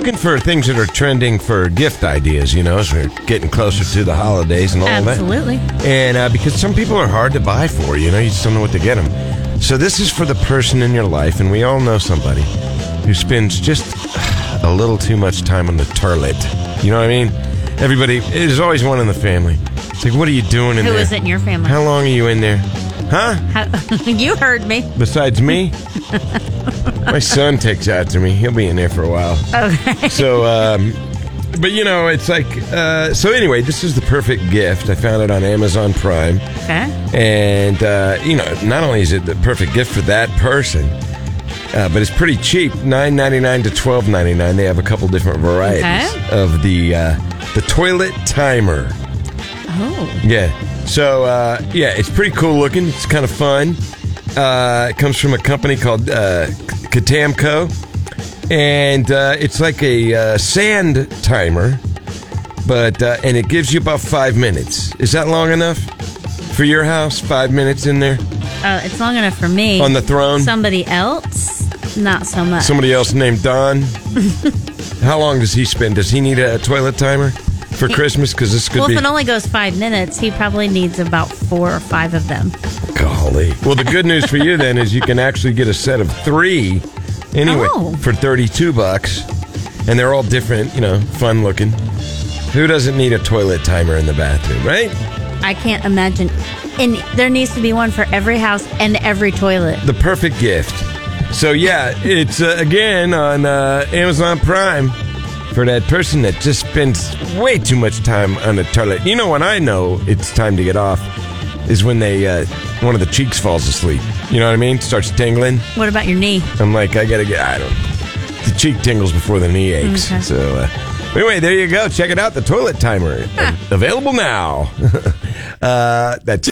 looking for things that are trending for gift ideas, you know, as we're getting closer to the holidays and all Absolutely. that. Absolutely. And uh, because some people are hard to buy for, you know, you just don't know what to get them. So this is for the person in your life, and we all know somebody who spends just a little too much time on the toilet. You know what I mean? Everybody, there's always one in the family. It's like, what are you doing in Who there? is it in your family? How long are you in there? Huh? How- you heard me. Besides me? My son takes after me. He'll be in there for a while. Okay. So, um, but you know, it's like, uh, so anyway, this is the perfect gift. I found it on Amazon Prime. Okay. And, uh, you know, not only is it the perfect gift for that person, uh, but it's pretty cheap nine ninety nine to twelve ninety nine. They have a couple different varieties Okay. of the uh, the toilet timer. Oh. Yeah. So uh, yeah, it's pretty cool looking. It's kind of fun. Uh, it comes from a company called uh, Katamco, and uh, it's like a uh, sand timer, but uh, and it gives you about five minutes. Is that long enough for your house? Five minutes in there Uh, it's long enough for me. on the throne. Somebody else, not so much. Somebody else named Don. How long does he spend? Does he need a toilet timer for Christmas? Because this could well, be. if it only goes five minutes, he probably needs about four or five of them. Golly. Well, the good news for you then is you can actually get a set of three anyway Oh. for 32 bucks. And they're all different, you know, fun looking. Who doesn't need a toilet timer in the bathroom, right? I can't imagine. And there needs to be one for every house and every toilet. The perfect gift. So, yeah, it's uh, again on uh, Amazon Prime for that person that just spends way too much time on the toilet. You know, when I know it's time to get off is when they, uh, one of the cheeks falls asleep. You know what I mean? Starts tingling. What about your knee? I'm like, I gotta get. I don't. The cheek tingles before the knee aches. Okay. So uh, anyway, there you go. Check it out. The toilet timer available now. uh, that's it.